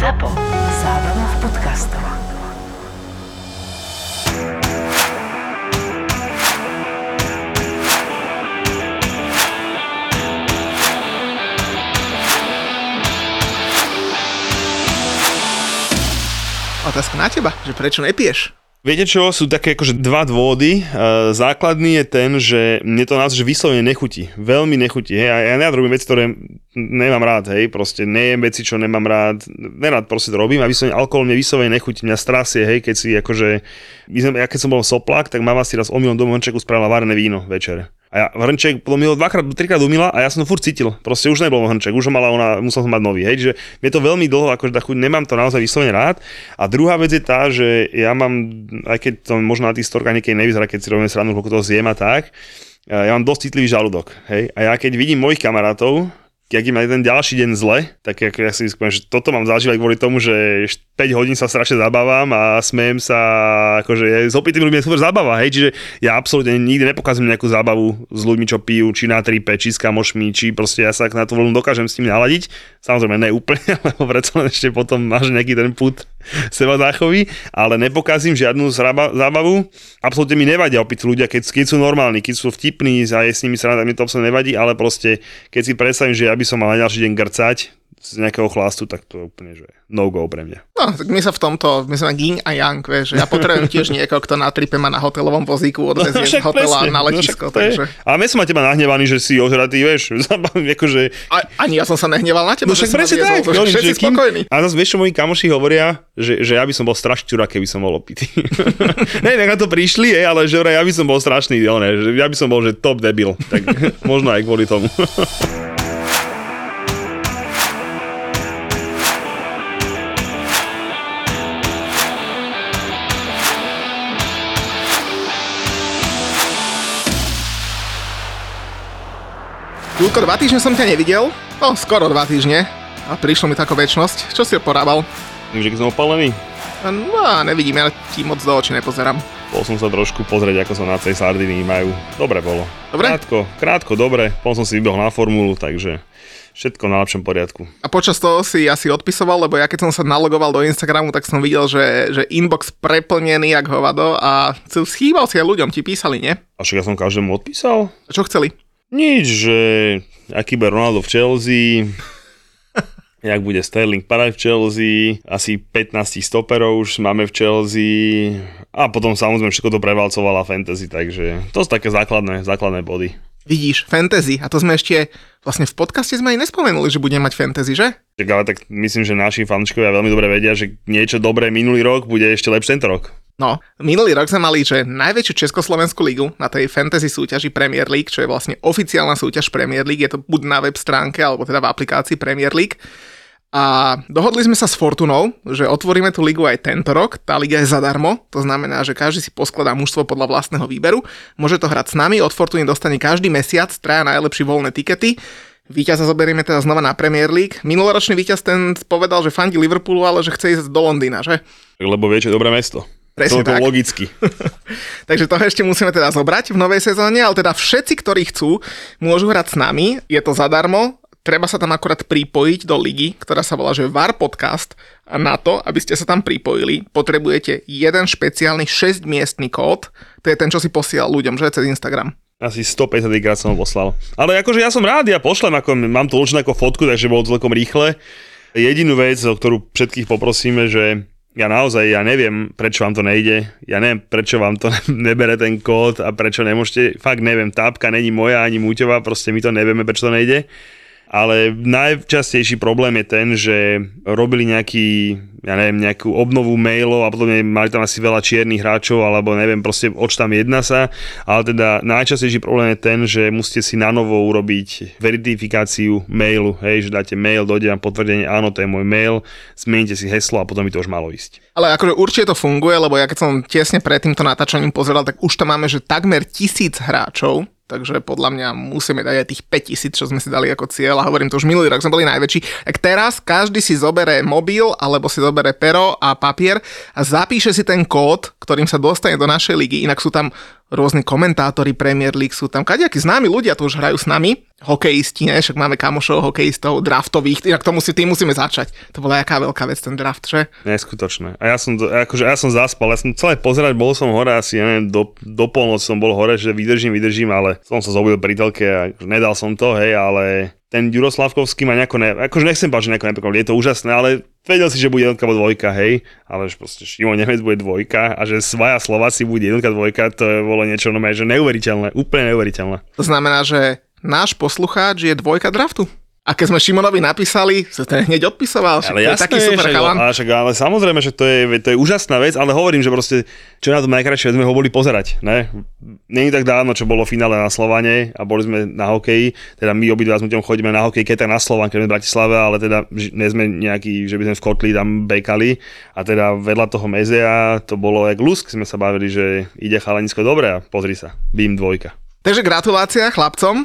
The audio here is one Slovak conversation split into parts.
ZAPO. Zábrná v podcastov. Otázka na teba, že prečo nepiješ? Viete čo, sú také akože dva dôvody. E, Základný je ten, že mne to naozaj že vyslovene nechutí. Veľmi nechutí. Hej. A ja nerad robím veci, ktoré nemám rád. Hej. Proste nejem veci, čo nemám rád. Nerad proste to robím a vyslovene alkohol mne vyslovene nechutí. Mňa strasie, hej, keď si akože... Ja keď som bol soplák, tak mama si raz omylom domov spravila varené víno večer. A ja hrnček potom mi ho dvakrát, trikrát umila a ja som to furt cítil. Proste už nebol hrnček, už ho mala ona, musel som mať nový. Hej, že je to veľmi dlho, akože chuť, nemám to naozaj vyslovene rád. A druhá vec je tá, že ja mám, aj keď to možno na tých storkách niekedy nevyzerá, keď si robíme srandu, koľko toho zjem a tak, ja mám dosť citlivý žalúdok. Hej? A ja keď vidím mojich kamarátov, keď im jeden ďalší deň zle, tak ako ja si myslím, že toto mám zažívať kvôli tomu, že 5 hodín sa strašne zabávam a smejem sa, akože s opitými ľuďmi je super zabava, hej, čiže ja absolútne nikdy nepokazím nejakú zábavu s ľuďmi, čo pijú, či na tripe, či s kamošmi, či proste ja sa na to voľnu dokážem s tým naladiť, samozrejme ne úplne, lebo predsa len ešte potom máš nejaký ten put seba záchový, ale nepokazím žiadnu zábavu, absolútne mi nevadia opiť ľudia, keď, keď sú normálni, keď sú vtipní a je s nimi sranda, mi to absolútne nevadí, ale proste keď si predstavím, že ja by som mal na ďalší deň grcať z nejakého chlastu, tak to je úplne, že no-go pre mňa. No, tak my sa v tomto, my sme yin a yang, vieš, že ja potrebujem tiež niekoho, kto na tripe ma na hotelovom vozíku odvezie no, z hotela presne, na no, letisko. No, takže... A my som ma teba nahnevaný, že si ožratý, vieš, akože... A, ani ja som sa nehneval na teba, no, že presne tak, no, všetci spokojní. A zase vieš, čo moji kamoši hovoria, že, že ja by som bol strašný čurák, keby som bol opitý. ne, na to prišli, je, ale že ja by som bol strašný, ne, že ja by som bol, že top debil. Tak možno aj kvôli tomu. Julko, dva týždne som ťa nevidel. No, skoro dva týždne. A prišlo mi taká väčnosť. Čo si porábal? Keď som opalený? No, nevidím, ja ti moc do očí nepozerám. Bol som sa trošku pozrieť, ako sa na tej Sardinii majú. Dobre bolo. Dobre? Krátko, krátko, dobre. Potom som si vybehol na formulu, takže všetko na lepšom poriadku. A počas toho si asi odpisoval, lebo ja keď som sa nalogoval do Instagramu, tak som videl, že, že inbox preplnený jak hovado a schýbal si aj ľuďom, ti písali, nie? A však ja som každému odpísal. A čo chceli? Nič, že aký bude Ronaldo v Chelsea, jak bude Sterling padať v Chelsea, asi 15 stoperov už máme v Chelsea a potom samozrejme všetko to prevalcovala fantasy, takže to sú také základné, základné body. Vidíš, fantasy. A to sme ešte, vlastne v podcaste sme aj nespomenuli, že budeme mať fantasy, že? Tak ale tak myslím, že naši fančkovia veľmi dobre vedia, že niečo dobré minulý rok bude ešte lepšie tento rok. No, minulý rok sme mali, že najväčšiu Československú ligu na tej fantasy súťaži Premier League, čo je vlastne oficiálna súťaž Premier League, je to buď na web stránke, alebo teda v aplikácii Premier League. A dohodli sme sa s Fortunou, že otvoríme tú ligu aj tento rok. Tá liga je zadarmo, to znamená, že každý si poskladá mužstvo podľa vlastného výberu. Môže to hrať s nami, od Fortuny dostane každý mesiac traja najlepší voľné tikety. Víťaza zoberieme teda znova na Premier League. Minuloročný víťaz ten povedal, že fandí Liverpoolu, ale že chce ísť do Londýna, že? Lebo vie, je dobré mesto. Presne to, tak. logicky. Takže toho ešte musíme teda zobrať v novej sezóne, ale teda všetci, ktorí chcú, môžu hrať s nami. Je to zadarmo, treba sa tam akorát pripojiť do ligy, ktorá sa volá, že VAR Podcast a na to, aby ste sa tam pripojili, potrebujete jeden špeciálny 6-miestný kód, to je ten, čo si posielal ľuďom, že cez Instagram. Asi 150 krát som ho poslal. Ale akože ja som rád, ja pošlem, ako mám to určené ako fotku, takže bolo to celkom rýchle. Jedinú vec, o ktorú všetkých poprosíme, že ja naozaj, ja neviem, prečo vám to nejde, ja neviem, prečo vám to nebere ten kód a prečo nemôžete, fakt neviem, tápka není moja ani Múťová, proste my to nevieme, prečo to nejde ale najčastejší problém je ten, že robili nejaký, ja neviem, nejakú obnovu mailov a potom mali tam asi veľa čiernych hráčov, alebo neviem, proste oč tam jedna sa, ale teda najčastejší problém je ten, že musíte si na novo urobiť verifikáciu mailu, hej, že dáte mail, dojde vám potvrdenie, áno, to je môj mail, zmeníte si heslo a potom by to už malo ísť. Ale akože určite to funguje, lebo ja keď som tesne pred týmto natáčaním pozeral, tak už tam máme, že takmer tisíc hráčov, takže podľa mňa musíme dať aj tých 5000, čo sme si dali ako cieľ a hovorím to už minulý rok sme boli najväčší. Tak teraz každý si zobere mobil alebo si zobere pero a papier a zapíše si ten kód, ktorým sa dostane do našej ligy, inak sú tam rôzni komentátori Premier League sú tam, kadejakí známi ľudia to už hrajú s nami, hokejisti, ne? však máme kamošov hokejistov, draftových, inak to musí, tým musíme začať. To bola jaká veľká vec ten draft, že? Neskutočné. A ja som, akože ja som zaspal, ja som celé pozerať, bol som hore asi, ja neviem, do, do polnoci som bol hore, že vydržím, vydržím, ale som sa zobudil pri telke a nedal som to, hej, ale ten Juroslavkovský ma nejako, ne, akože nechcem že nejako neprekvapil, je to úžasné, ale vedel si, že bude jednotka alebo dvojka, hej, ale že proste Šimon Nemec bude dvojka a že Svaja Slováci bude jednotka, dvojka, to je bolo niečo no, že neuveriteľné, úplne neuveriteľné. To znamená, že náš poslucháč je dvojka draftu. A keď sme Šimonovi napísali, sa ten hneď odpisoval, Ale jasné, taký super však, chalan. ale, však, ale samozrejme, že to je, to je úžasná vec, ale hovorím, že proste, čo na tom najkrajšie, sme ho boli pozerať, ne? Není tak dávno, čo bolo finále na Slovane a boli sme na hokeji, teda my obidva s Muťom chodíme na hokej, keď tak na Slovan, keď sme v Bratislave, ale teda nie sme nejakí, že by sme v Kotli tam bekali a teda vedľa toho mezea to bolo jak lusk, sme sa bavili, že ide chalanisko dobre a pozri sa, BIM dvojka. Takže gratulácia chlapcom.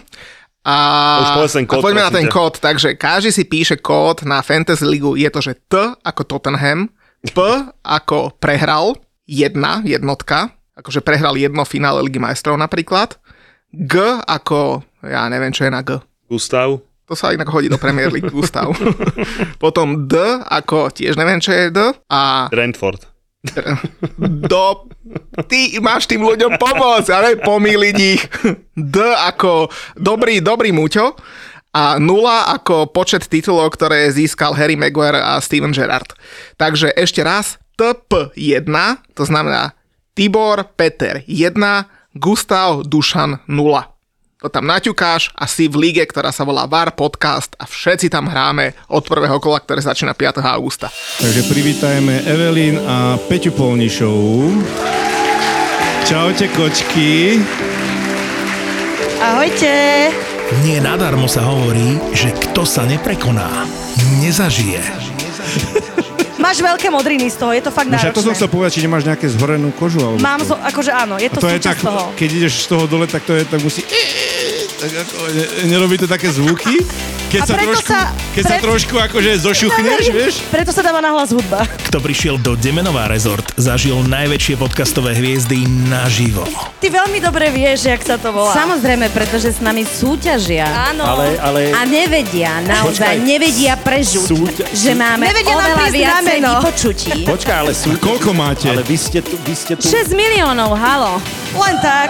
A, Už ten kód, a poďme na ten kód. Takže každý si píše kód na Fantasy Ligu. Je to, že T ako Tottenham, P ako prehral, jedna, jednotka, akože prehral jedno finále Ligy majstrov napríklad. G ako, ja neviem, čo je na G. Gustav, To sa inak hodí do Premier League ústav. Potom D ako, tiež neviem, čo je D. A Brentford. Do... Ty máš tým ľuďom pomôcť, ale pomýliť ich. D ako dobrý, dobrý muťo a nula ako počet titulov, ktoré získal Harry Maguire a Steven Gerrard. Takže ešte raz, TP1, to znamená Tibor Peter 1, Gustav Dušan 0. To tam naťukáš a si v líge, ktorá sa volá VAR Podcast a všetci tam hráme od prvého kola, ktoré začína 5. augusta. Takže privítajme Evelyn a Peťu Polnišovú. Čaute kočky. Ahojte. Nie nadarmo sa hovorí, že kto sa neprekoná, nezažije. Máš veľké modriny z toho, je to fakt No však to som náročné. chcel povedať, či nemáš nejaké zhorenú kožu. Alebo Mám, zo, akože áno, je A to, to je tak, toho. keď ideš z toho dole, tak to je, tak musí... Tak ako, ne, nerobí to také zvuky? Keď, A sa trošku, sa- keď sa pred- trošku akože zošuchneš, vieš? Preto sa dáva nahlas hudba. Kto prišiel do Demenová rezort, zažil najväčšie podcastové hviezdy naživo. Ty veľmi dobre vieš, jak sa to volá. Samozrejme, pretože s nami súťažia. Áno. Ale, ale A nevedia, naozaj Počkaj. nevedia prežuť, Súťa- že máme Nevedia oveľa viacej vypočutí. počkaj, ale sú... Koľko máte? Ale vy ste tu, vy ste tu... 6 miliónov, halo. Len tak.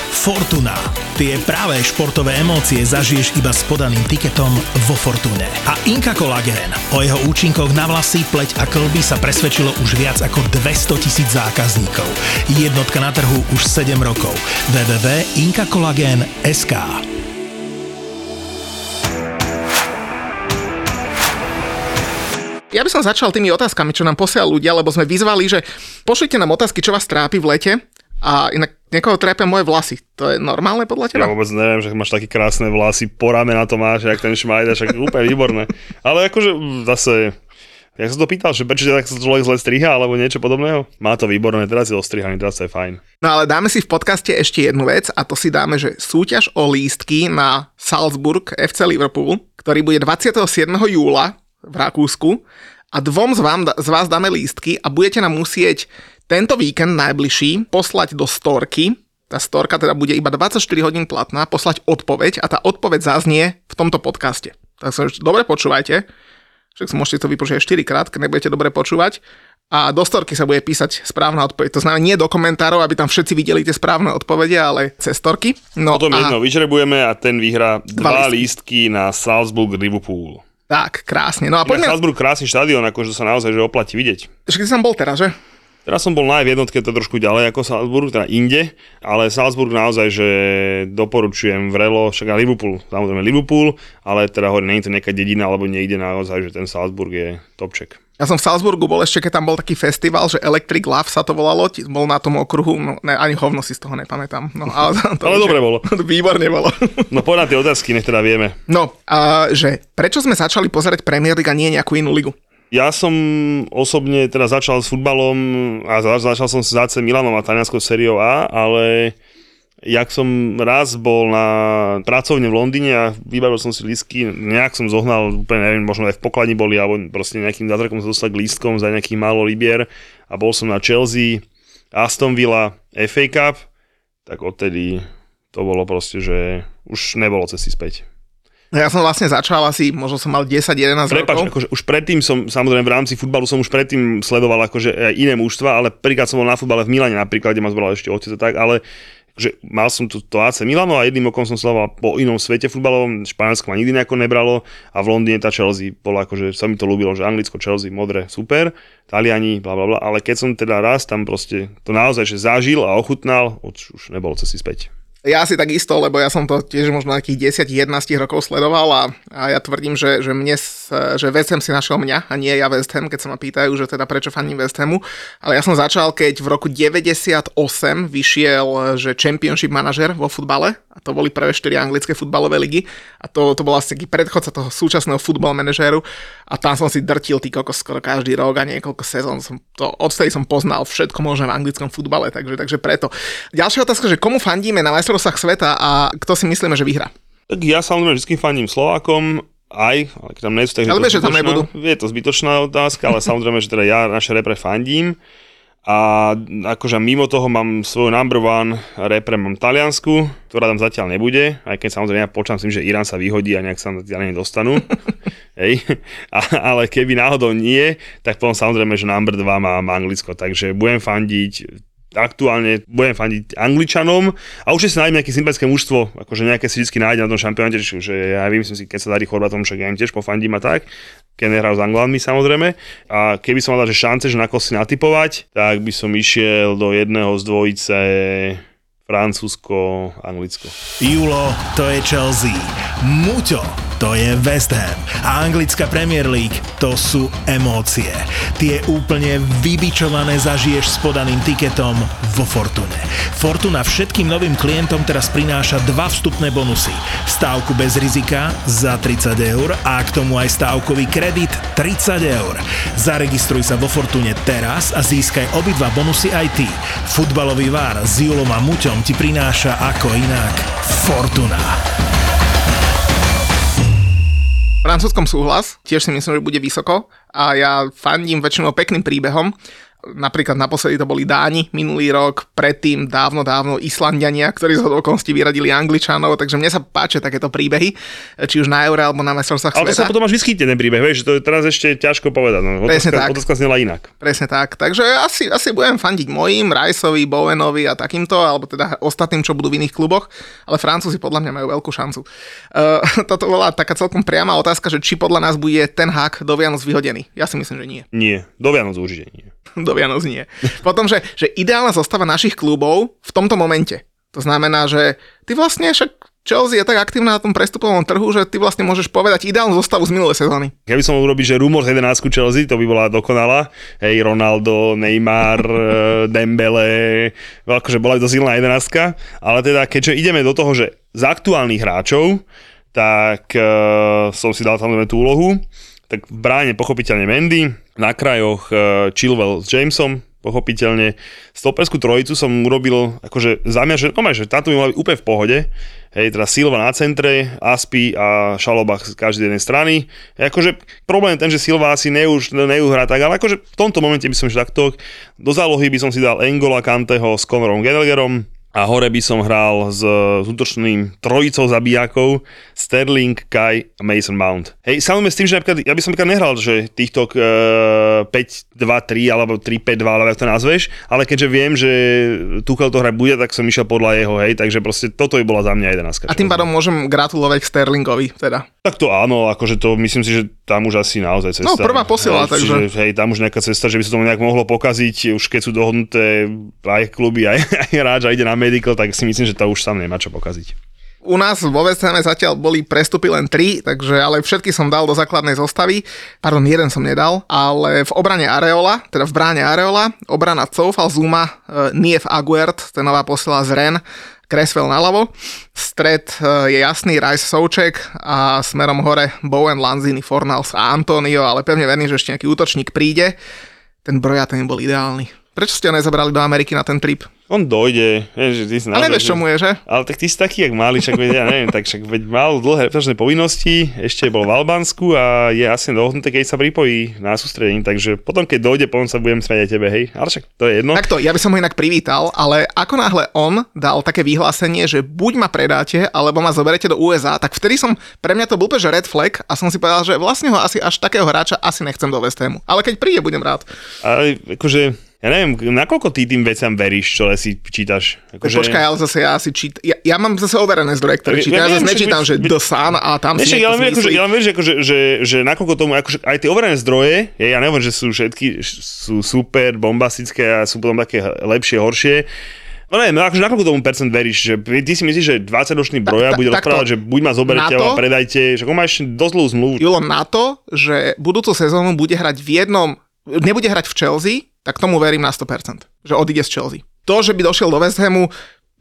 Fortuna. Tie práve športové emócie zažiješ iba s podaným tiketom vo Fortune. A Inka Collagen. O jeho účinkoch na vlasy, pleť a klby sa presvedčilo už viac ako 200 tisíc zákazníkov. Jednotka na trhu už 7 rokov. www.inkakolagen.sk Ja by som začal tými otázkami, čo nám posielali ľudia, lebo sme vyzvali, že pošlite nám otázky, čo vás trápi v lete. A inak niekoho trápia moje vlasy. To je normálne podľa Ja teba? vôbec neviem, že máš také krásne vlasy, po rame na to máš, jak ten šmajda, však úplne výborné. Ale akože zase, jak sa to pýtal, že prečo tak človek zle striha, alebo niečo podobného? Má to výborné, teraz je ostrihaný, teraz je fajn. No ale dáme si v podcaste ešte jednu vec a to si dáme, že súťaž o lístky na Salzburg FC Liverpool, ktorý bude 27. júla v Rakúsku a dvom z, vám, z vás dáme lístky a budete nám musieť tento víkend najbližší poslať do storky, tá storka teda bude iba 24 hodín platná, poslať odpoveď a tá odpoveď zaznie v tomto podcaste. Tak sa dobre počúvajte, však si môžete to vypočuť aj 4 krát, keď nebudete dobre počúvať. A do storky sa bude písať správna odpoveď. To znamená nie do komentárov, aby tam všetci videli tie správne odpovede, ale cez storky. No Potom a jedno vyžrebujeme a ten vyhrá dva lístky. lístky na Salzburg Liverpool. Tak, krásne. No a Poďme... Salzburg krásny štadión, akože sa naozaj že oplatí vidieť. ešte ty som bol teraz, že? Teraz som bol na jednotke, to trošku ďalej ako Salzburg, teda inde, ale Salzburg naozaj, že doporučujem vrelo, však aj Liverpool, samozrejme Liverpool, ale teda hovorím, nie je to nejaká dedina, alebo niekde naozaj, že ten Salzburg je topček. Ja som v Salzburgu bol ešte, keď tam bol taký festival, že Electric Love sa to volalo, bol na tom okruhu, no ne, ani hovno si z toho nepamätám. No, ale to, Ale dobre bolo. Výborne bolo. No poď na tie otázky, nech teda vieme. No, a že prečo sme začali pozerať Premier League a nie nejakú inú ligu? Ja som osobne teda začal s futbalom a za- začal som s AC Milanom a talianskou sériou A, ale jak som raz bol na pracovne v Londýne a vybavil som si lístky, nejak som zohnal, úplne neviem, možno aj v pokladni boli, alebo proste nejakým zázrakom sa dostal k lístkom za nejakých málo libier a bol som na Chelsea, Aston Villa, FA Cup, tak odtedy to bolo proste, že už nebolo cesty späť. No Ja som vlastne začal asi, možno som mal 10-11 Prepač, rokov. akože už predtým som, samozrejme v rámci futbalu som už predtým sledoval akože iné mužstva, ale príklad som bol na futbale v Milane napríklad, kde ma zbral ešte otec tak, ale že mal som tu to AC Milano a jedným okom som sledoval po inom svete futbalovom, Španielsko ma nikdy nejako nebralo a v Londýne tá Chelsea bola akože sa mi to ľúbilo, že Anglicko, Chelsea, modré, super, Taliani, bla bla bla, ale keď som teda raz tam proste to naozaj že zažil a ochutnal, už, už nebolo cesty späť. Ja asi takisto, lebo ja som to tiež možno nejakých 10-11 rokov sledoval a, a ja tvrdím, že, že, mne, že West Ham si našiel mňa a nie ja West Ham, keď sa ma pýtajú, že teda prečo faním West Hamu. Ale ja som začal, keď v roku 98 vyšiel, že Championship manažer vo futbale to boli prvé 4 anglické futbalové ligy a to, to bol asi taký predchodca toho súčasného futbal manažéru a tam som si drtil ty kokos skoro každý rok a niekoľko sezón som to, odtedy som poznal všetko možné v anglickom futbale, takže, takže preto. Ďalšia otázka, že komu fandíme na majstrovstvách sveta a kto si myslíme, že vyhrá? Tak ja samozrejme vždy fandím Slovákom, aj, ale keď tam nie sú, tak je Ale to vieš, že tam nebudú. Je to zbytočná otázka, ale samozrejme, že teda ja naše repre fandím. A akože mimo toho mám svoju number one repre, mám Taliansku, ktorá tam zatiaľ nebude, aj keď samozrejme ja počám s tým, že Irán sa vyhodí a nejak sa zatiaľ nedostanú. Hej. A, ale keby náhodou nie, tak potom samozrejme, že number 2 mám Anglicko, takže budem fandiť aktuálne budem fandiť Angličanom a už si nájdem nejaké sympatické mužstvo, akože nejaké si vždy nájde na tom šampionáte, že ja vymyslím si, keď sa darí Chorvatom, však ja im tiež pofandím a tak, keď nehrajú s Anglánmi samozrejme. A keby som mal dať že šance, že na koho natypovať, tak by som išiel do jedného z dvojice Francúzsko, Anglicko. Julo, to je Chelsea. Muťo, to je West Ham. A anglická Premier League, to sú emócie. Tie úplne vybičované zažiješ s podaným tiketom vo Fortune. Fortuna všetkým novým klientom teraz prináša dva vstupné bonusy. Stávku bez rizika za 30 eur a k tomu aj stávkový kredit 30 eur. Zaregistruj sa vo Fortune teraz a získaj obidva bonusy aj ty. Futbalový vár s Julom a Muťom ti prináša ako inak Fortuna. Francúzskom súhlas, tiež si myslím, že bude vysoko a ja fandím väčšinou pekným príbehom. Napríklad naposledy to boli Dáni minulý rok, predtým dávno, dávno Islandiania, ktorí z okolností vyradili Angličanov, takže mne sa páčia takéto príbehy, či už na Eure alebo na mestrovstvách Ale to sa sveta. potom až vyskytne ten príbeh, vieš, že to je teraz ešte ťažko povedať. No. Presne Otázka, tak. otázka znela inak. Presne tak. Takže asi, asi budem fandiť mojim, Riceovi, Bowenovi a takýmto, alebo teda ostatným, čo budú v iných kluboch, ale Francúzi podľa mňa majú veľkú šancu. Uh, toto bola taká celkom priama otázka, že či podľa nás bude ten hák do Vianoc vyhodený. Ja si myslím, že nie. Nie, do Vianoc určite nie. do Vianoc nie. Potom, že, že ideálna zostava našich klubov v tomto momente. To znamená, že ty vlastne však Chelsea je tak aktívna na tom prestupovom trhu, že ty vlastne môžeš povedať ideálnu zostavu z minulej sezóny. Keby som mohol urobiť, že rumor z 11 Chelsea, to by bola dokonalá. Hej, Ronaldo, Neymar, eh, Dembele, akože bola by to silná 11 ale teda keďže ideme do toho, že z aktuálnych hráčov, tak uh, som si dal samozrejme tú úlohu, tak v bráne pochopiteľne Mendy, na krajoch uh, Chilwell s Jamesom, pochopiteľne. Stoperskú trojicu som urobil, akože za mňa, že, no že táto by mala byť úplne v pohode. Hej, teda Silva na centre, Aspi a Šalobach z každej jednej strany. Akože problém je ten, že Silva asi neuž, neuhrá tak, ale akože v tomto momente by som šiel takto. Do zálohy by som si dal Engola Kanteho s Conorom Gallagherom, a hore by som hral s, s útočným trojicou zabijakov Sterling, Kai a Mason Mount. Hej, samozrejme s tým, že napríklad, ja by som napríklad nehral, že týchto uh, 5-2-3 alebo 3-5-2, alebo ako to nazveš, ale keďže viem, že Tuchel to hrať bude, tak som išiel podľa jeho, hej, takže proste toto by bola za mňa 11. A tým pádom môžem gratulovať k Sterlingovi, teda. Tak to áno, akože to myslím si, že tam už asi naozaj cesta. No, prvá posiela, hej, takže- Čiže, hej, tam už nejaká cesta, že by sa tomu nejak mohlo pokaziť, už keď sú dohodnuté aj kluby, aj, aj hráč a ide na medical, tak si myslím, že to už sam nemá čo pokaziť. U nás vo West Hame zatiaľ boli prestupy len 3, takže ale všetky som dal do základnej zostavy. Pardon, jeden som nedal, ale v obrane Areola, teda v bráne Areola, obrana Coufal, Zuma, e, Nief Aguert, je nová posiela z Ren, Creswell naľavo. Stred e, je jasný, Rice Souček a smerom hore Bowen, Lanzini, Fornals a Antonio, ale pevne verím, že ešte nejaký útočník príde. Ten broja ten bol ideálny. Prečo ste ho nezabrali do Ameriky na ten trip? On dojde, vieš, ty si Ale naozaj, nevieš, že- čo mu je, že? Ale tak ty si taký, jak malý, však veď, ja neviem, tak však veď mal dlhé reprezentačné povinnosti, ešte bol v Albánsku a je asi dohodnuté, keď sa pripojí na sústredení, takže potom, keď dojde, potom sa budem smiať aj tebe, hej. Ale však to je jedno. Takto, ja by som ho inak privítal, ale ako náhle on dal také vyhlásenie, že buď ma predáte, alebo ma zoberete do USA, tak vtedy som, pre mňa to bol že red flag a som si povedal, že vlastne ho asi až takého hráča asi nechcem do West Hamu. Ale keď príde, budem rád. Ale akože, ja neviem, nakoľko ty tým veciam veríš, čo si čítaš? Akože... Počkaj, ale zase ja si čítam, ja, ja mám zase overené zdroje, ktoré Ja- čítam, ja ja, zase nečítam, my- že my- The Sun a tam Nie, si ja len akože, ja len viem, že, akože, že, že nakoľko tomu, akože aj tie overené zdroje, ja, ja neviem, že sú všetky sú super, bombastické a sú potom také lepšie, horšie. No neviem, no akože nakoľko tomu percent veríš, že ty si myslíš, že 20-ročný broja ta- bude takto. rozprávať, že buď ma zoberete Na to- a predajte, že on má ešte dosť dlhú zmluvu. Julo na to, že budúcu sezónu bude hrať v jednom, nebude hrať v Chelsea, tak tomu verím na 100%, že odíde z Chelsea. To, že by došiel do West Hamu,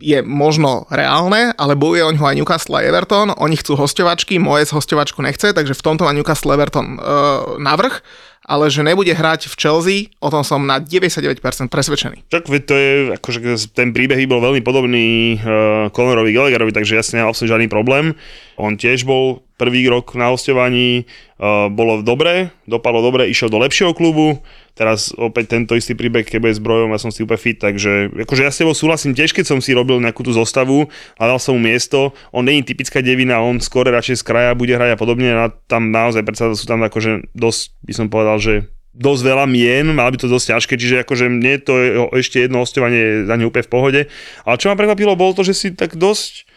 je možno reálne, ale bojuje o ňoho aj Newcastle a Everton, oni chcú hostovačky, moje z hostovačku nechce, takže v tomto má Newcastle Everton uh, navrh, ale že nebude hrať v Chelsea, o tom som na 99% presvedčený. Čak, to je, akože ten príbeh bol veľmi podobný uh, Conorovi Gallagherovi, takže jasne absolútne žiadny problém. On tiež bol prvý rok na hostovaní, uh, bolo dobre, dopadlo dobre, išiel do lepšieho klubu, teraz opäť tento istý príbeh, keď bude s ja som si úplne fit, takže akože ja s tebou súhlasím tiež, keď som si robil nejakú tú zostavu, hľadal som mu miesto, on je typická devina, on skôr radšej z kraja bude hrať a podobne, a tam naozaj predsa sú tam akože dosť, by som povedal, že dosť veľa mien, mal by to dosť ťažké, čiže akože mne to je ešte jedno hostovanie za ne úplne v pohode. Ale čo ma prekvapilo, bolo to, že si tak dosť,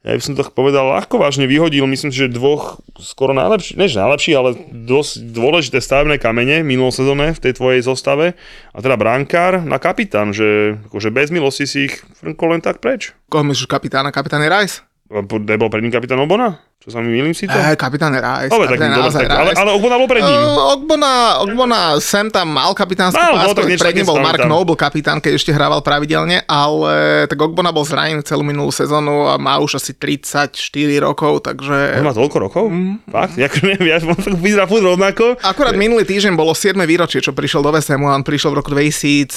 ja by som to povedal, ľahko vážne vyhodil, myslím si, že dvoch skoro najlepších, než najlepších, ale dosť dôležité stavebné kamene minulou sezóne v tej tvojej zostave. A teda brankár na kapitán, že akože bez milosti si ich frnkol len tak preč. Koho myslíš kapitána? Kapitán je Rice? Nebol pred ním kapitán Obona? Čo sa mi milím si to? Eh, kapitán Rice. Dobre, tak, kapitán dobre, tak, ale, ale Obona bol pred ním. Uh, Ogbona, Ogbona sem tam mal kapitánsky Mal, no, pás, tak niečo pred ním bol Mark pamätám. Noble kapitán, keď ešte hrával pravidelne, ale tak Ogbona bol zranený celú minulú sezónu a má už asi 34 rokov, takže... On má toľko rokov? Mm. Fakt? Ja, neviem, ja tak vyzerá furt rovnako. Akurát minulý týždeň bolo 7. výročie, čo prišiel do West Hamu a on prišiel v roku 2017,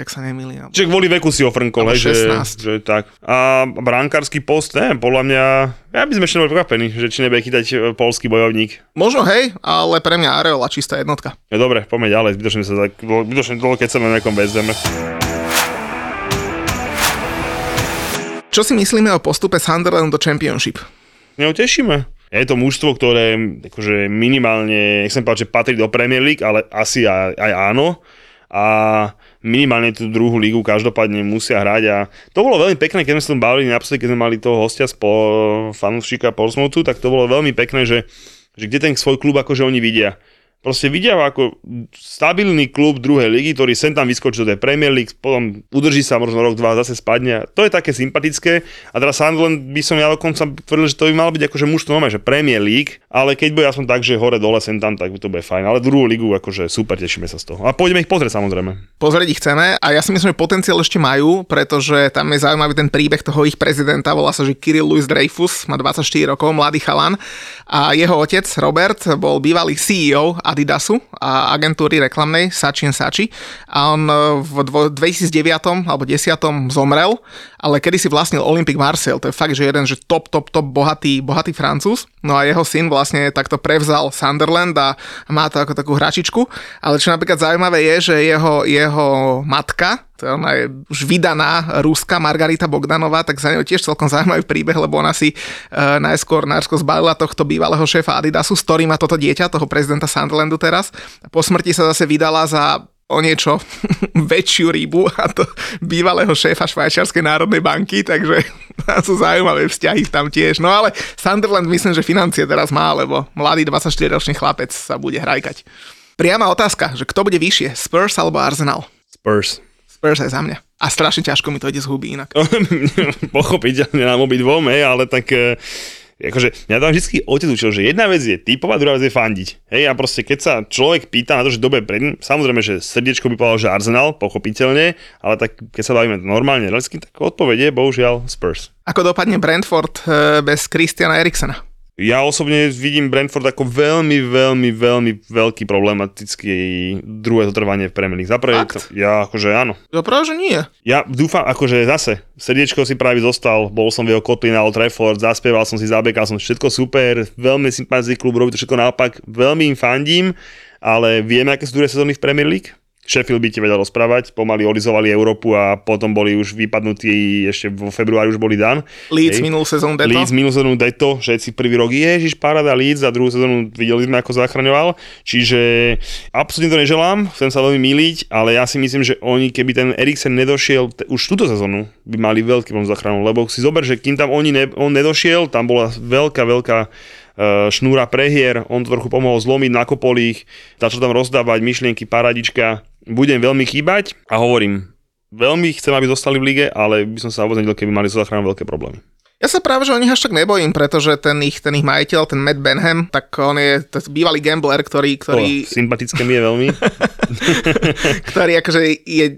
ak sa nemýlim. Čiže kvôli veku si ho frnkol, Alebo hej, že, 16. že, tak. A brankársky post, neviem, podľa mňa, ja by sme ešte neboli prekvapení, že či nebude chytať e, polský bojovník. Možno hej, ale pre mňa Areola čistá jednotka. No dobre, poďme ďalej, zbytočne sa tak, zbytočne dlho, keď sa na nejakom bezdeme. Čo si myslíme o postupe Sunderland do Championship? Neutešíme. Je to mužstvo, ktoré akože minimálne, nechcem povedať, že patrí do Premier League, ale asi aj, aj áno. A minimálne tú druhú lígu každopádne musia hrať a to bolo veľmi pekné, keď sme sa tam bavili naposledy, keď sme mali toho hostia z po, fanúšika Portsmouthu, tak to bolo veľmi pekné, že, že kde ten svoj klub akože oni vidia. Proste vidia ako stabilný klub druhej ligy, ktorý sem tam vyskočí do tej Premier League, potom udrží sa možno rok, dva, zase spadne. To je také sympatické. A teraz Sunderland by som ja dokonca tvrdil, že to by mal byť akože muž to normálne, že Premier League, ale keď bude aspoň tak, že hore dole sem tam, tak by to bude fajn. Ale druhú ligu akože super, tešíme sa z toho. A pôjdeme ich pozrieť samozrejme. Pozrieť ich chceme a ja si myslím, že potenciál ešte majú, pretože tam je zaujímavý ten príbeh toho ich prezidenta, volá sa, že Kirill Louis Dreyfus, má 24 rokov, mladý chalan a jeho otec Robert bol bývalý CEO Adidasu a agentúry reklamnej Sachi Sachi a on e, v dvo- 2009 alebo 10 zomrel, ale kedy si vlastnil Olympic Marseille, to je fakt, že jeden že top, top, top bohatý, bohatý Francúz, no a jeho syn vlastne takto prevzal Sunderland a má to ako takú hračičku, ale čo napríklad zaujímavé je, že jeho, jeho matka, to ona je už vydaná Ruska Margarita Bogdanová, tak za ňou tiež celkom zaujímavý príbeh, lebo ona si uh, najskôr, najskôr zbalila tohto bývalého šéfa Adidasu, s ktorým má toto dieťa, toho prezidenta Sunderlandu teraz. Po smrti sa zase vydala za o niečo väčšiu rybu a to bývalého šéfa Švajčiarskej národnej banky, takže sú zaujímavé vzťahy tam tiež. No ale Sunderland myslím, že financie teraz má, lebo mladý 24-ročný chlapec sa bude hrajkať. Priama otázka, že kto bude vyššie, Spurs alebo Arsenal? Spurs. Spurs aj za mňa. A strašne ťažko mi to ide z huby inak. Pochopiteľne nám obidvom, hej, ale tak e, akože mňa tam vždy otec učil, že jedna vec je typovať, druhá vec je fandiť. Hej, a proste keď sa človek pýta na to, že dobe pred samozrejme, že srdiečko by povedal, že Arsenal, pochopiteľne, ale tak keď sa bavíme normálne realisticky, tak odpovedie, bohužiaľ, Spurs. Ako dopadne Brentford eh, bez Christiana Eriksena? Ja osobne vidím Brentford ako veľmi, veľmi, veľmi veľký problematický druhé zotrvanie v Premier League. Za prvé, Fakt? ja akože áno. No práve, že nie. Ja dúfam, akože zase, srdiečko si práve zostal, bol som v jeho kotli na Old Trafford, zaspieval som si, zabekal som, všetko super, veľmi sympatický klub, robí to všetko naopak, veľmi im fandím, ale vieme, aké sú druhé sezóny v Premier League? Sheffield by ti vedel rozprávať, pomaly olizovali Európu a potom boli už vypadnutí, ešte vo februári už boli dan. Leeds Hej. minulú sezónu deto. Leeds minulú sezónu deto, všetci prvý rok, ježiš, parada Leeds a druhú sezónu videli sme, ako zachraňoval. Čiže absolútne to neželám, chcem sa veľmi miliť, ale ja si myslím, že oni, keby ten Eriksen nedošiel t- už túto sezónu, by mali veľký problém s záchranou, lebo si zober, že kým tam oni ne, on nedošiel, tam bola veľká, veľká šnúra prehier, on to trochu pomohol zlomiť, nakopol ich, začal tam rozdávať myšlienky, paradička, budem veľmi chýbať a hovorím, veľmi chcem, aby zostali v lige, ale by som sa nedel, keby mali so záchranou veľké problémy. Ja sa práve, že o nich až tak nebojím, pretože ten ich, ten ich majiteľ, ten Matt Benham, tak on je to bývalý gambler, ktorý, ktorý, To, sympatické mi je veľmi. ktorý akože je e,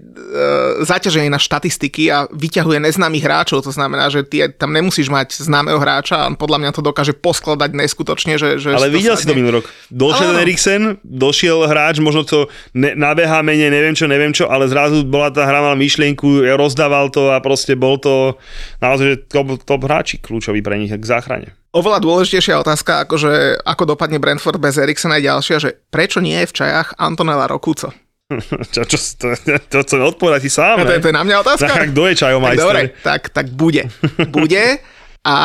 zaťažený na štatistiky a vyťahuje neznámych hráčov, to znamená, že ty tam nemusíš mať známeho hráča a podľa mňa to dokáže poskladať neskutočne, že, že Ale videl si to minulý rok. Došiel ten Eriksen, došiel hráč, možno to ne, nabeha menej, neviem čo, neviem čo, ale zrazu bola tá hra, mal myšlienku, rozdával to a proste bol to naozaj top, top hráči kľúčový pre nich k záchrane. Oveľa dôležitejšia otázka, akože ako dopadne Brentford bez Eriksena je ďalšia, že prečo nie je v čajách Antonella Rokuco? čo, čo, to, to chcem odpovedať ty sám, No to, je, to je na mňa otázka? Tak, kto je čajomajster? dobre, tak, tak bude. Bude a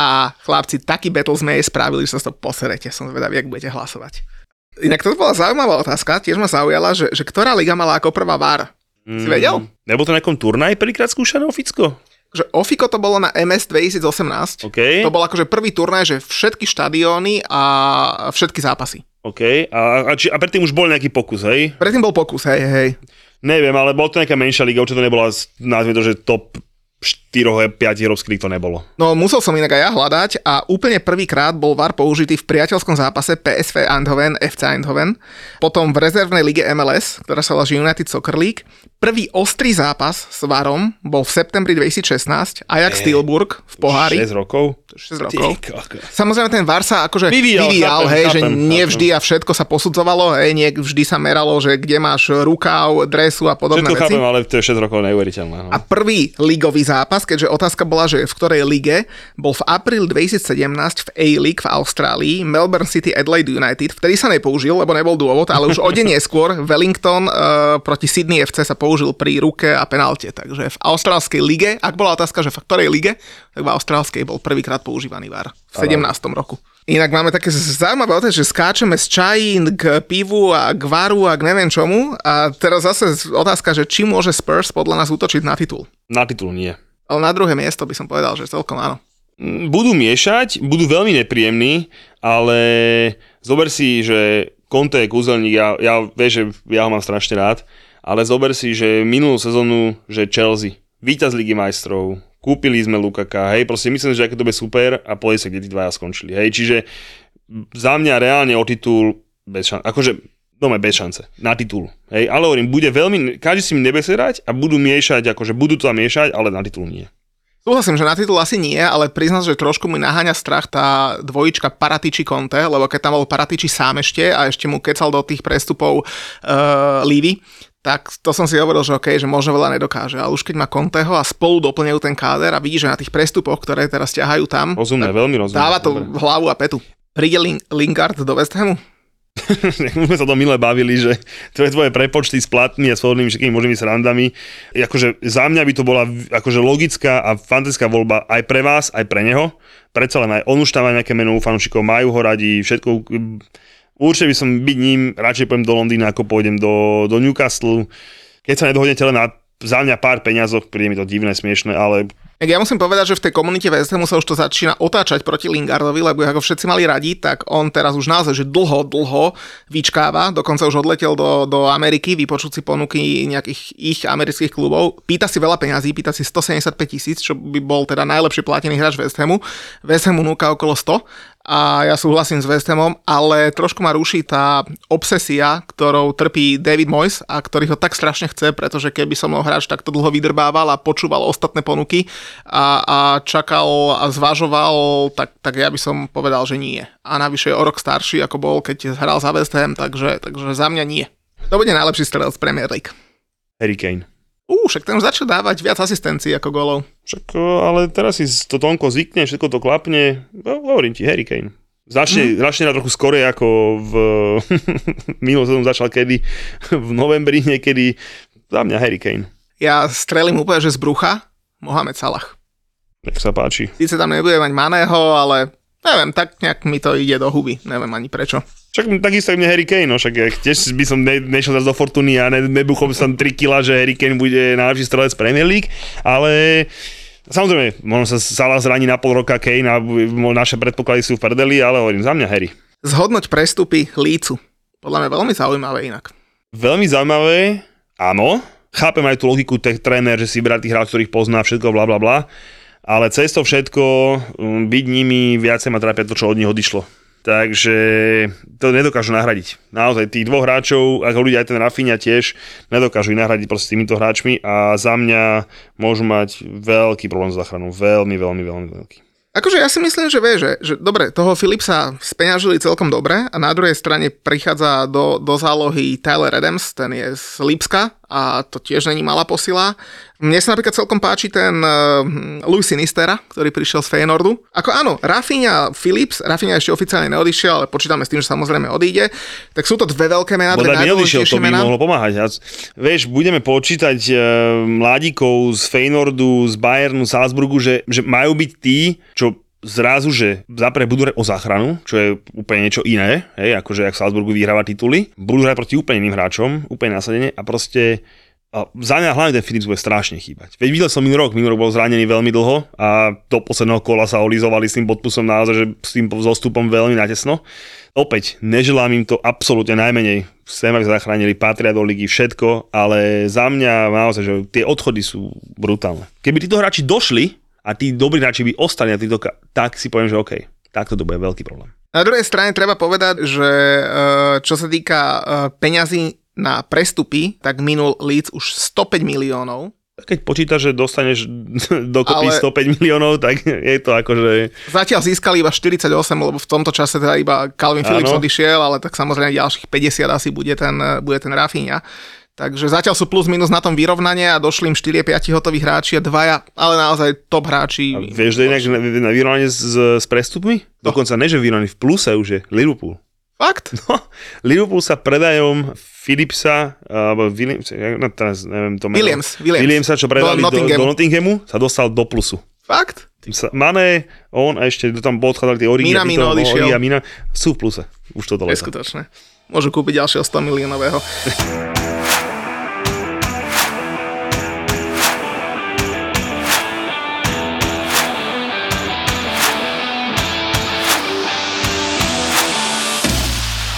chlapci, taký battle sme jej spravili, že sa to poserete. Som zvedavý, jak budete hlasovať. Inak to bola zaujímavá otázka, tiež ma zaujala, že, že ktorá liga mala ako prvá VAR? Si vedel? Nebo to na nejakom turnaji prvýkrát skúšané Oficko? Že Ofiko to bolo na MS 2018. OK, To bol akože prvý turnaj, že všetky štadióny a všetky zápasy. OK. A, a, či, a predtým už bol nejaký pokus, hej? Predtým bol pokus, hej, hej. Neviem, ale bol to nejaká menšia liga, určite to nebola, nazvime to, že top 4 5 európskych to nebolo. No musel som inak aj ja hľadať a úplne prvýkrát bol VAR použitý v priateľskom zápase PSV Eindhoven, FC Eindhoven, potom v rezervnej lige MLS, ktorá sa volá United Soccer League. Prvý ostrý zápas s VARom bol v septembri 2016, Ajax Steelburg v pohári. 6 rokov. 6 rokov. Samozrejme ten VAR sa akože Vyvíjal, vyvíjal, chápem, hej, že nie vždy a všetko sa posudzovalo, hej, nie vždy sa meralo, že kde máš rukav, dresu a podobné Všetko veci. chápem, ale to je 6 rokov neuveriteľné. No. A prvý ligový zápas, keďže otázka bola, že v ktorej lige, bol v apríl 2017 v A-League v Austrálii, Melbourne City Adelaide United, vtedy sa nepoužil, lebo nebol dôvod, ale už o deň neskôr Wellington uh, proti Sydney FC sa použil pri ruke a penalte. Takže v austrálskej lige, ak bola otázka, že v ktorej lige, tak v austrálskej bol prvýkrát používaný VAR v 17. roku. Inak máme také zaujímavé otázky, že skáčeme z čajín k pivu a k varu a k neviem čomu. A teraz zase otázka, že či môže Spurs podľa nás útočiť na titul. Na titul nie. Ale na druhé miesto by som povedal, že celkom áno. Mm, Budú miešať, budú veľmi nepríjemní, ale zober si, že Conte je kúzelník, ja, ja vieš, že ja ho mám strašne rád, ale zober si, že minulú sezónu, že Chelsea, víťaz Ligy majstrov, kúpili sme Lukaka, hej, proste myslím, že aké to bude super a povie sa, kde tí dvaja skončili, hej, čiže za mňa reálne o titul bez šance, akože doma bez šance, na titul, hej, ale hovorím, bude veľmi, každý si mi nebeserať a budú miešať, akože budú to tam miešať, ale na titul nie. Súhlasím, že na titul asi nie, ale priznám, že trošku mi naháňa strach tá dvojička Paratiči Conte, lebo keď tam bol Paratiči sám ešte a ešte mu kecal do tých prestupov uh, Lívy, tak to som si hovoril, že OK, že možno veľa nedokáže, ale už keď má Conteho a spolu doplňajú ten káder a vidí, že na tých prestupoch, ktoré teraz ťahajú tam, Rozumné, veľmi rozumné. dáva to Dobre. hlavu a petu. Príde Lin- Lingard do West Hamu? Už sme sa to milé bavili, že tvoje tvoje prepočty s platmi a s podobnými všetkými možnými srandami. Akože za mňa by to bola akože logická a fantastická voľba aj pre vás, aj pre neho. Predsa len aj on už tam má nejaké meno u fanúšikov, majú ho radi, všetko Určite by som byť ním, radšej pôjdem do Londýna, ako pôjdem do, do Newcastle. Keď sa nedohodnete len na za mňa pár peňazok, príde mi to divné, smiešné, ale ja musím povedať, že v tej komunite West Hamu sa už to začína otáčať proti Lingardovi, lebo ako všetci mali radi, tak on teraz už naozaj, že dlho, dlho vyčkáva, dokonca už odletel do, do Ameriky, vypočuť si ponuky nejakých ich amerických klubov. Pýta si veľa peňazí, pýta si 175 tisíc, čo by bol teda najlepšie platený hráč West Hamu. West Hamu núka okolo 100 a ja súhlasím s West Hamom, ale trošku ma ruší tá obsesia, ktorou trpí David Moyes a ktorý ho tak strašne chce, pretože keby som ho hráč takto dlho vydrbával a počúval ostatné ponuky a, a čakal a zvažoval, tak, tak ja by som povedal, že nie. A navyše je o rok starší, ako bol, keď hral za West Ham, takže, takže za mňa nie. To bude najlepší strelec Premier League. Harry Kane. Ú, však ten začal dávať viac asistencií ako golov. Však, o, ale teraz si to Tonko zvykne, všetko to klapne. No, hovorím ti, Harry Kane. Začne, mm. začne na trochu skorej ako v minulom sezónu začal kedy, v novembri niekedy. Za mňa Harry Kane. Ja strelím úplne, že z brucha Mohamed Salah. Nech sa páči. Sice tam nebude mať Maného, ale neviem, tak nejak mi to ide do huby. Neviem ani prečo. Však takisto aj mne Harry Kane, no však ja tiež by som ne, nešiel zase do Fortuny a ne, nebuchol by som 3 kg, že Harry Kane bude najlepší strelec Premier League, ale samozrejme, možno sa Salah zraní na pol roka Kane a naše predpoklady sú v prdeli, ale hovorím, za mňa Harry. Zhodnoť prestupy Lícu. Podľa mňa veľmi zaujímavé inak. Veľmi zaujímavé, áno, chápem aj tú logiku tých tréner, že si brať tých hráčov, ktorých pozná, všetko bla bla bla, ale cez to všetko um, byť nimi viacej ma trápia to, čo od nich odišlo. Takže to nedokážu nahradiť. Naozaj tých dvoch hráčov, ako ľudia aj ten Rafinha tiež, nedokážu ich nahradiť proste týmito hráčmi a za mňa môžu mať veľký problém s záchranou. Veľmi, veľmi, veľmi veľký. Akože ja si myslím, že vie, že, že dobre, toho Philipsa speňažili celkom dobre a na druhej strane prichádza do, do zálohy Tyler Adams, ten je z Lipska a to tiež není malá posila. Mne sa napríklad celkom páči ten uh, Louis Sinistera, ktorý prišiel z Feyenoordu. Ako áno, Rafinha Philips, Rafinha ešte oficiálne neodišiel, ale počítame s tým, že samozrejme odíde. Tak sú to dve veľké mená, dve neodišiel, to by mená. mohlo pomáhať. A, vieš, budeme počítať e, mladíkov z Feynordu, z Bayernu, Salzburgu, že, že majú byť tí, čo zrazu, že zapre budú o záchranu, čo je úplne niečo iné, hej, akože ak Salzburgu vyhráva tituly, budú hrať proti úplne iným hráčom, úplne nasadenie a proste a za mňa hlavne ten Philips bude strašne chýbať. Veď videl som minulý rok, minulý rok bol zranený veľmi dlho a do posledného kola sa olizovali s tým podpusom naozaj, že s tým zostupom veľmi natesno. Opäť, neželám im to absolútne najmenej. Aby zachránili, patria do ligy, všetko, ale za mňa naozaj, že tie odchody sú brutálne. Keby títo hráči došli a tí dobrí hráči by ostali na týchto, tak si poviem, že OK, takto to bude veľký problém. Na druhej strane treba povedať, že eh, čo sa týka eh, peňazí na prestupy, tak minul Leeds už 105 miliónov. Keď počítaš, že dostaneš dokopy Ale- 105 miliónov, tak je to akože... Zatiaľ získali iba 48, lebo v tomto čase teda iba Calvin Phillips odišiel, ale tak samozrejme ďalších 50 asi bude ten, eh, bude ten Rafinha. Takže zatiaľ sú plus minus na tom vyrovnanie a došli im 4-5 hotoví hráči a dvaja, ale naozaj top hráči. A vieš, že inak na, na vyrovnanie s, s prestupmi? Dokonca ne, že vyrovnaný v pluse už je Liverpool. Fakt? No, Liverpool sa predajom Philipsa, alebo Williams, no, teraz neviem to meno. Williams, Williams. Williamsa, čo predali do, do, Nottinghamu. do Nottinghamu, sa dostal do plusu. Fakt? Mané, on a ešte tam odchádzali tie Origi, Minamino odišiel. Origi a Mina, sú v pluse. Už toto leta. Neskutočné. Môžu kúpiť ďalšieho 100 miliónového.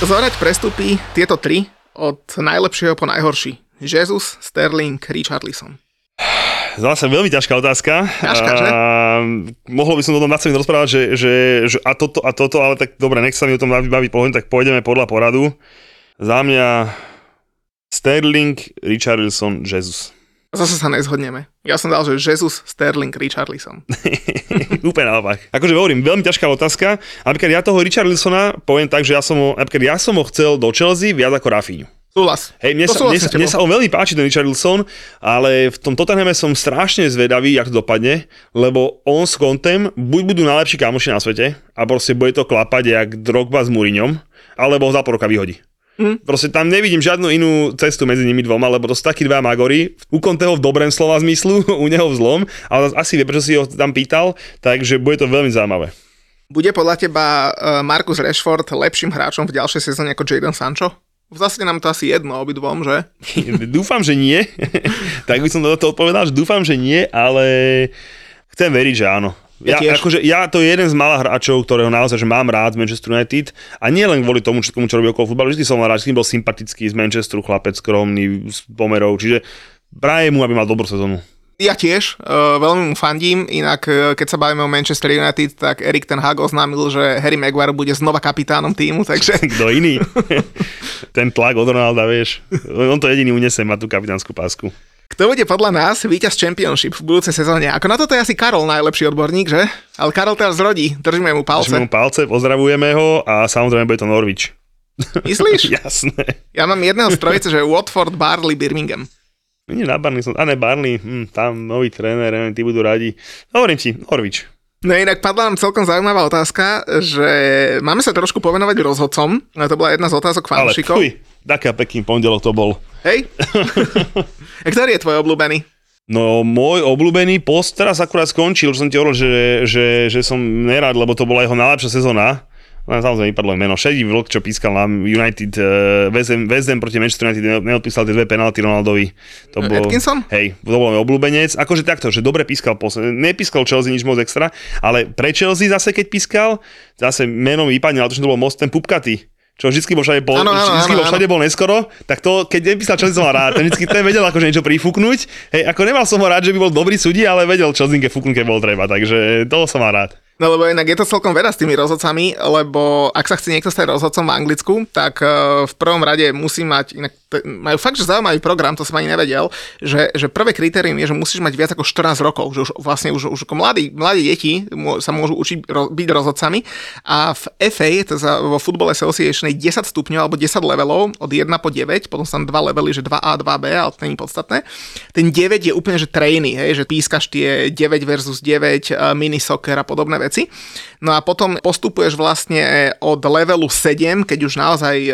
Zohrať prestupy tieto tri od najlepšieho po najhorší. Jesus, Sterling, Richarlison. Zase veľmi ťažká otázka. Ťažká, že? A, mohol by som o tom 20 minút rozprávať, že, že, že a toto a toto, ale tak dobre, nech sa mi o tom baví, baví pohľad, tak pôjdeme podľa poradu. Za mňa Sterling, Richarlison, Jesus. Zase sa nezhodneme. Ja som dal, že Jesus, Sterling, Richarlison. Úplne naopak. Akože hovorím, veľmi ťažká otázka. Napríklad ja toho Richarlisona poviem tak, že ja som ho, napríklad ja som ho chcel do Chelsea viac ako Rafinhu. Súhlas. Hej, mne To sa, mne, sa, mne sa on veľmi páči ten Richarlison, ale v tom Tottenhame som strašne zvedavý, jak to dopadne, lebo on s Contem buď budú najlepší kamoši na svete a proste bude to klapať jak Drogba s Mourinhom, alebo ho za vyhodí. Hm. Proste tam nevidím žiadnu inú cestu medzi nimi dvoma, lebo to sú takí dva magory. U Conteho v dobrém slova zmyslu, u neho v zlom, ale asi vie, prečo si ho tam pýtal, takže bude to veľmi zaujímavé. Bude podľa teba uh, Marcus Rashford lepším hráčom v ďalšej sezóne ako Jadon Sancho? V zásade nám to asi jedno obidvom, že? dúfam, že nie. tak by som to odpovedal, že dúfam, že nie, ale chcem veriť, že áno. Ja Ja, tiež. akože, ja to je jeden z malých hráčov, ktorého naozaj že mám rád z Manchester United a nie len kvôli tomu, všetkomu, čo robí okolo futbalu, vždy som rád, vždy bol sympatický z Manchesteru, chlapec, skromný, z pomerov, čiže prajem mu, aby mal dobrú sezónu. Ja tiež, uh, veľmi mu fandím, inak uh, keď sa bavíme o Manchester United, tak Erik ten Hag oznámil, že Harry Maguire bude znova kapitánom týmu, takže Kto iný? Ten tlak od Ronalda, vieš. On to jediný uniesie, má tú kapitánsku pásku. Kto bude podľa nás víťaz Championship v budúcej sezóne? Ako na toto je asi Karol najlepší odborník, že? Ale Karol teraz zrodí, držíme mu palce. Držíme mu palce, pozdravujeme ho a samozrejme bude to Norwich. Myslíš? Jasné. Ja mám jedného z trojice, že Watford, Barley, Birmingham. Nie na Barney som, a ne Barney, hm, tam nový tréner, neviem, tí budú radi. Hovorím ti, Norwich. No inak padla nám celkom zaujímavá otázka, že máme sa trošku povenovať rozhodcom. No to bola jedna z otázok Ale fanúšikov. fuj, taká pekný pondelok to bol. Hej? A ktorý je tvoj obľúbený? No môj obľúbený post teraz akurát skončil, že som ti hovoril, že, že, že som nerad, lebo to bola jeho najlepšia sezóna. No, samozrejme vypadlo meno. Šedý vlk, čo pískal na United, uh, West Ham- West Ham proti Manchester United, ne- neodpísal tie dve penalty Ronaldovi. To bol, Atkinson? Hej, to bol môj obľúbenec. Akože takto, že dobre pískal, nepískal Chelsea nič moc extra, ale pre Chelsea zase keď pískal, zase meno mi vypadne, ale to, že to bol most ten Pupkaty čo vždycky bol všade, bol, Áno, áno, vždycky áno, bol všade bol neskoro, tak to, keď nepísal Chelsea som mal rád, ten vždycky ten vedel akože niečo prifúknuť, hej, ako nemal som ho rád, že by bol dobrý sudí, ale vedel Chelsea fúknuť, keď bol treba, takže to som mal rád. No lebo inak je to celkom veľa s tými rozhodcami, lebo ak sa chce niekto stať rozhodcom v Anglicku, tak eh, v prvom rade musí mať, inak majú fakt, že zaujímavý program, to som ani nevedel, že, že prvé kritérium je, že musíš mať viac ako 14 rokov, že už vlastne už, už ako mladí, mladí deti sa môžu učiť byť rozhodcami a v FA, to za, vo Football Association je 10 stupňov alebo 10 levelov od 1 po 9, potom sú tam dva levely, že 2A, 2B, ale to je podstatné. Ten 9 je úplne, že trainy, hej, že pískaš tie 9 versus 9, eh, mini soccer a podobné veci. No a potom postupuješ vlastne od levelu 7, keď už naozaj e,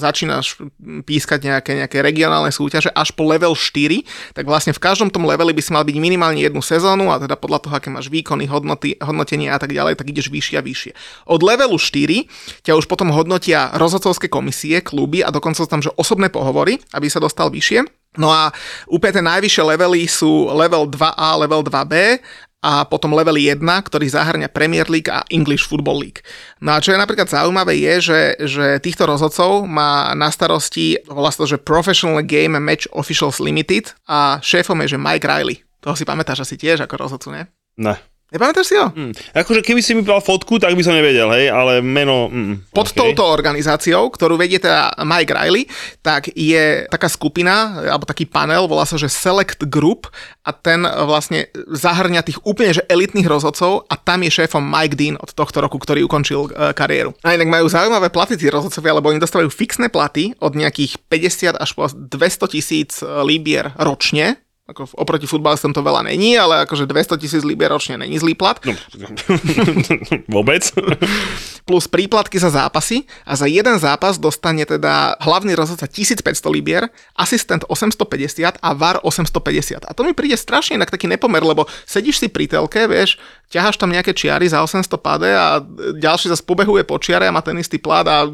začínaš pískať nejaké, nejaké regionálne súťaže, až po level 4, tak vlastne v každom tom leveli by si mal byť minimálne jednu sezónu a teda podľa toho, aké máš výkony, hodnoty, hodnotenia a tak ďalej, tak ideš vyššie a vyššie. Od levelu 4 ťa už potom hodnotia rozhodcovské komisie, kluby a dokonca tam, že osobné pohovory, aby sa dostal vyššie. No a úplne tie najvyššie levely sú level 2A, level 2B a potom level 1, ktorý zahrňa Premier League a English Football League. No a čo je napríklad zaujímavé je, že, že týchto rozhodcov má na starosti volá sa to, že Professional Game Match Officials Limited a šéfom je, že Mike Riley. Toho si pamätáš asi tiež ako rozhodcu, ne? Ne. Nepamätáš si ho? Hm. Akože keby si mi dal fotku, tak by som nevedel, hej, ale meno... Mm, Pod okej. touto organizáciou, ktorú vedie teda Mike Riley, tak je taká skupina, alebo taký panel, volá sa, že Select Group a ten vlastne zahrňa tých úplne že elitných rozhodcov a tam je šéfom Mike Dean od tohto roku, ktorý ukončil e, kariéru. A inak majú zaujímavé platy tí rozhodcovia, lebo oni dostávajú fixné platy od nejakých 50 až po 200 tisíc e, libier ročne, ako oproti futbalistom to veľa není, ale akože 200 tisíc libier ročne není zlý plat. No, vôbec. plus príplatky za zápasy a za jeden zápas dostane teda hlavný rozhodca 1500 libier, asistent 850 a VAR 850. A to mi príde strašne inak taký nepomer, lebo sedíš si pri telke, vieš, ťaháš tam nejaké čiary za 800 pade a ďalší zase pobehuje po čiare a má ten istý plat a e,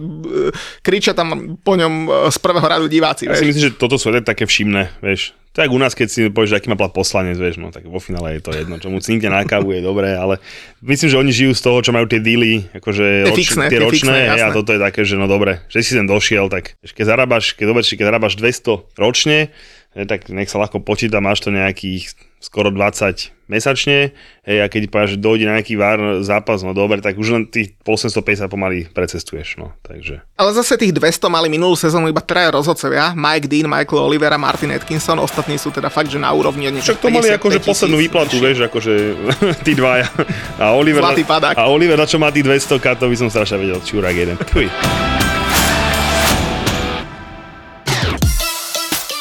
kričia tam po ňom e, z prvého radu diváci. Ja si myslím, že toto sú také všimné, vieš. To je ako u nás, keď si povieš, že aký má plat poslanec, vieš, no tak vo finále je to jedno, čo mu cinkne na kávu je dobré, ale myslím, že oni žijú z toho, čo majú tie díly, akože roč- fixné, tie ročné, fixné, a toto je také, že no dobre, že si sem došiel, tak keď zarábaš, keď dobre, keď zarábaš 200 ročne, tak nech sa ľahko počíta, máš to nejakých skoro 20 mesačne, hej, a keď povieš, že dojde na nejaký vár zápas, no dobre, tak už len tých 850 pomaly precestuješ, no, takže. Ale zase tých 200 mali minulú sezónu iba traja rozhodcovia, Mike Dean, Michael Oliver a Martin Atkinson, ostatní sú teda fakt, že na úrovni od Však to mali 55 akože poslednú výplatu, vieš, akože tí dvaja. A Oliver, Zlatý padák. a Oliver, na čo má tých 200 k, to by som strašne vedel, čurák jeden.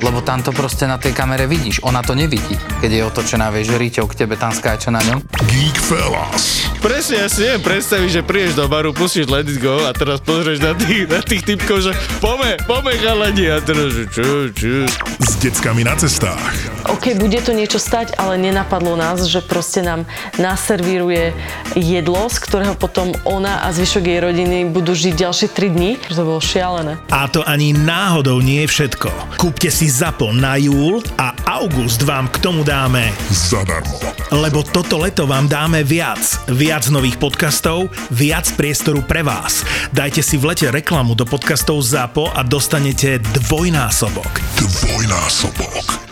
Lebo tam to proste na tej kamere vidíš, ona to nevidí. Keď je otočená, vieš, Ríťou k tebe tam skáče na ňom. Geek Fellas. Presne, ja si neviem predstaviť, že prídeš do baru, pustíš Let It Go a teraz pozrieš na tých, na tých typkov, že pome, pome chalani a teraz, že čo, čo. S deckami na cestách. OK, bude to niečo stať, ale nenapadlo nás, že proste nám naservíruje jedlo, z ktorého potom ona a zvyšok jej rodiny budú žiť ďalšie 3 dní. To bolo šialené. A to ani náhodou nie je všetko. Kúpte si ZAPO na júl a august vám k tomu dáme Zadarmo. Lebo toto leto vám dáme viac. Viac nových podcastov, viac priestoru pre vás. Dajte si v lete reklamu do podcastov ZAPO a dostanete dvojnásobok. Dvojnásobok.